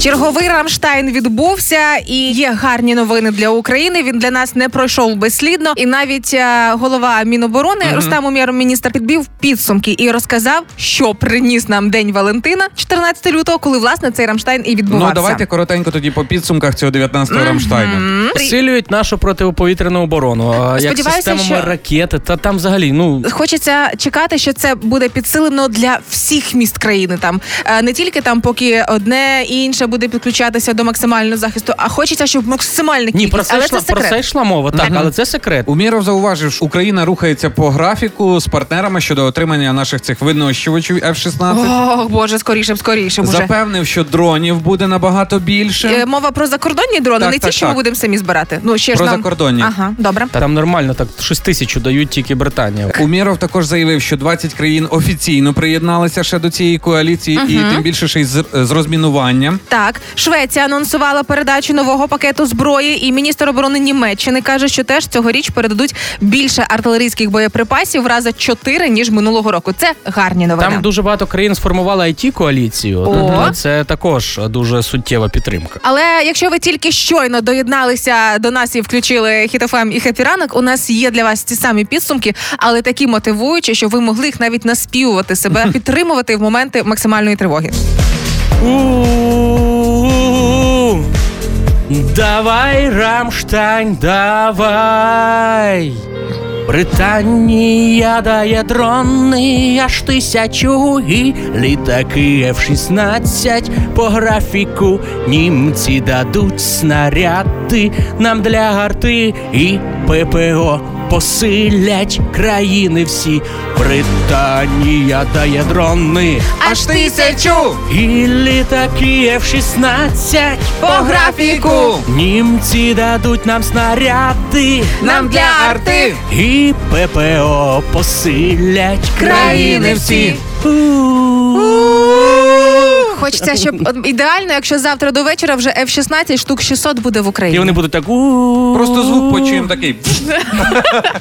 Черговий Рамштайн відбувся, і є гарні новини для України. Він для нас не пройшов безслідно. І навіть е, голова Міноборони Рустам Умєров, міністр, підбив підсумки і розказав, що приніс нам День Валентина 14 лютого, коли власне цей Рамштайн і відбувався. Ну давайте коротенько тоді по підсумках цього 19-го Рамштайну. Посилюють нашу протиповітряну оборону, як системами що- ракети. Та там взагалі, ну Хочеться чекати, що це буде підсилено для всіх міст країни. Там Е, не тільки там, поки одне і інше буде підключатися до максимального захисту, а хочеться, щоб максимальна ні, про це але йшла це про це йшла мова. Так, але це секрет. Уміров зауважив, що Україна рухається по графіку з партнерами щодо отримання наших цих винищувачів F-16. Ох, боже, скоріше б, скоріше б уже. Запевнив, що дронів буде набагато більше. Е, Мова про закордонні дрони, Так, не так, ті, що ми так. будемо самі збирати. Ну ще ж Про нам... закордонні. Ага, добре. Та там нормально, так 6 тисяч дають тільки Британія. Уміров також заявив, що 20 країн офіційно приєдналися ще до цієї коаліції, і тим більше ще й з, з розмінуванням. Так, Швеція анонсувала передачу нового пакету зброї, і міністр оборони Німеччини каже, що теж цьогоріч передадуть більше артилерійських боєприпасів в рази 4, ніж минулого року. Це гарні новини. Там дуже багато країн сформували it коаліцію. О. Це також дуже суттєва підтримка. Але якщо ви тільки щойно доєдналися до нас і включили хітофем і хеппі ранок, у нас є для вас ті самі підсумки, але такі мотивуючі, що ви могли їх навіть наспівувати себе, підтримувати в моменти максимальної тривоги. Давай, Рамштайн, давай. Британія дає дрони аж тисячу і літаки F-16 по графіку. Німці дадуть снаряди нам для гарти і ППО посилять країни всі. Британія дає дрони Аж тисячу! і літаки F-16 По графіку! Німці дадуть нам снаряди Нам для арти! і ППО посилять Країни всі! Хочеться, щоб от, ідеально, якщо завтра до вечора вже F-16 штук 600 буде в І Україні. вони будуть так у Просто звук почуємо такий.